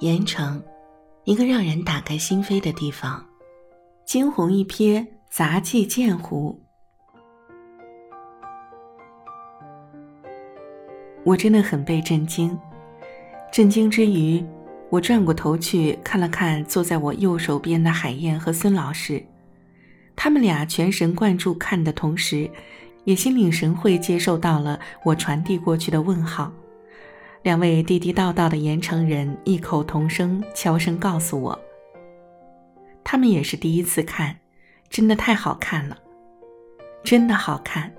盐城，一个让人打开心扉的地方。惊鸿一瞥，杂技剑湖。我真的很被震惊。震惊之余，我转过头去看了看坐在我右手边的海燕和孙老师，他们俩全神贯注看的同时，也心领神会接受到了我传递过去的问号。两位地地道道的盐城人异口同声悄声告诉我，他们也是第一次看，真的太好看了，真的好看。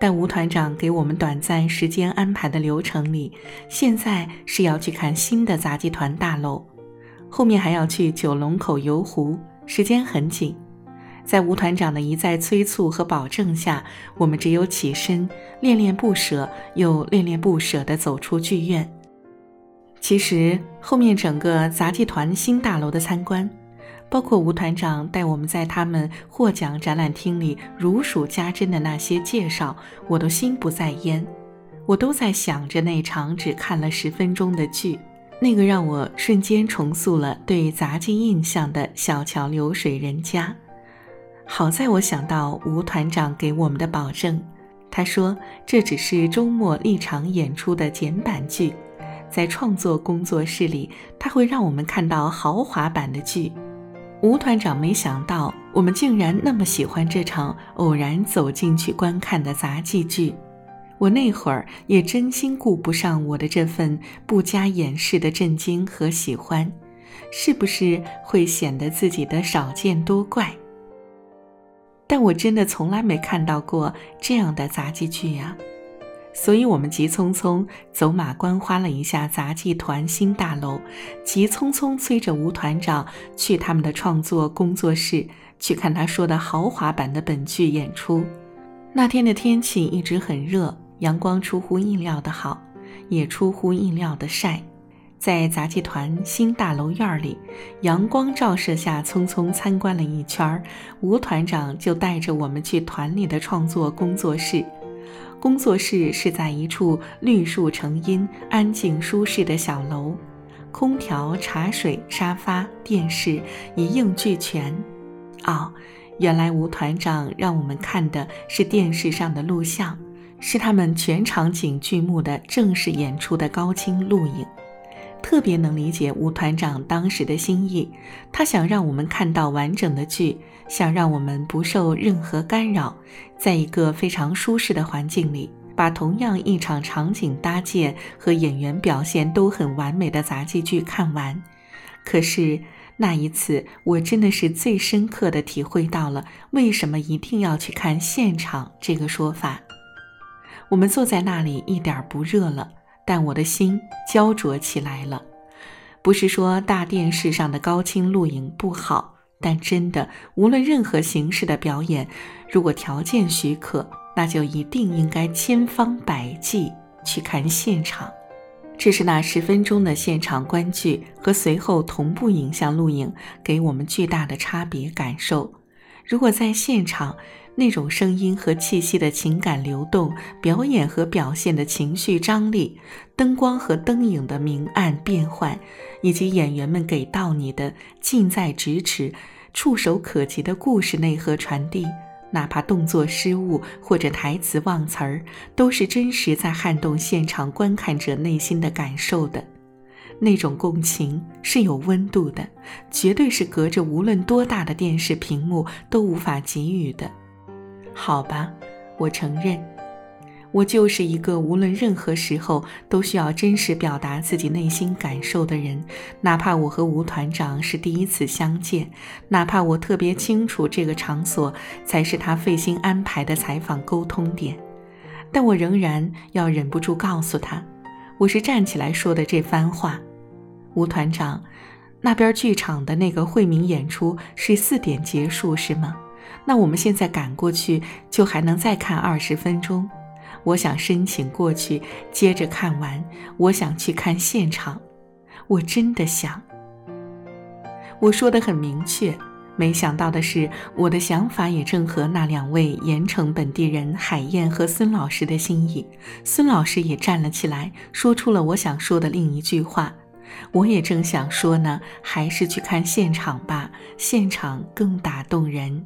但吴团长给我们短暂时间安排的流程里，现在是要去看新的杂技团大楼，后面还要去九龙口游湖，时间很紧。在吴团长的一再催促和保证下，我们只有起身，恋恋不舍又恋恋不舍地走出剧院。其实后面整个杂技团新大楼的参观，包括吴团长带我们在他们获奖展览厅里如数家珍的那些介绍，我都心不在焉。我都在想着那场只看了十分钟的剧，那个让我瞬间重塑了对杂技印象的小桥流水人家。好在我想到吴团长给我们的保证，他说这只是周末立场演出的简版剧，在创作工作室里他会让我们看到豪华版的剧。吴团长没想到我们竟然那么喜欢这场偶然走进去观看的杂技剧，我那会儿也真心顾不上我的这份不加掩饰的震惊和喜欢，是不是会显得自己的少见多怪？但我真的从来没看到过这样的杂技剧呀，所以我们急匆匆走马观花了一下杂技团新大楼，急匆匆催着吴团长去他们的创作工作室去看他说的豪华版的本剧演出。那天的天气一直很热，阳光出乎意料的好，也出乎意料的晒。在杂技团新大楼院里，阳光照射下，匆匆参观了一圈吴团长就带着我们去团里的创作工作室。工作室是在一处绿树成荫、安静舒适的小楼，空调、茶水、沙发、电视一应俱全。哦，原来吴团长让我们看的是电视上的录像，是他们全场景剧目的正式演出的高清录影。特别能理解吴团长当时的心意，他想让我们看到完整的剧，想让我们不受任何干扰，在一个非常舒适的环境里，把同样一场场景搭建和演员表现都很完美的杂技剧看完。可是那一次，我真的是最深刻的体会到了为什么一定要去看现场这个说法。我们坐在那里，一点不热了。但我的心焦灼起来了，不是说大电视上的高清录影不好，但真的，无论任何形式的表演，如果条件许可，那就一定应该千方百计去看现场。这是那十分钟的现场观剧和随后同步影像录影给我们巨大的差别感受。如果在现场，那种声音和气息的情感流动，表演和表现的情绪张力，灯光和灯影的明暗变换，以及演员们给到你的近在咫尺、触手可及的故事内核传递，哪怕动作失误或者台词忘词儿，都是真实在撼动现场观看者内心的感受的。那种共情是有温度的，绝对是隔着无论多大的电视屏幕都无法给予的。好吧，我承认，我就是一个无论任何时候都需要真实表达自己内心感受的人。哪怕我和吴团长是第一次相见，哪怕我特别清楚这个场所才是他费心安排的采访沟通点，但我仍然要忍不住告诉他，我是站起来说的这番话。吴团长，那边剧场的那个惠民演出是四点结束，是吗？那我们现在赶过去，就还能再看二十分钟。我想申请过去，接着看完。我想去看现场，我真的想。我说的很明确。没想到的是，我的想法也正合那两位盐城本地人海燕和孙老师的心意。孙老师也站了起来，说出了我想说的另一句话。我也正想说呢，还是去看现场吧，现场更打动人。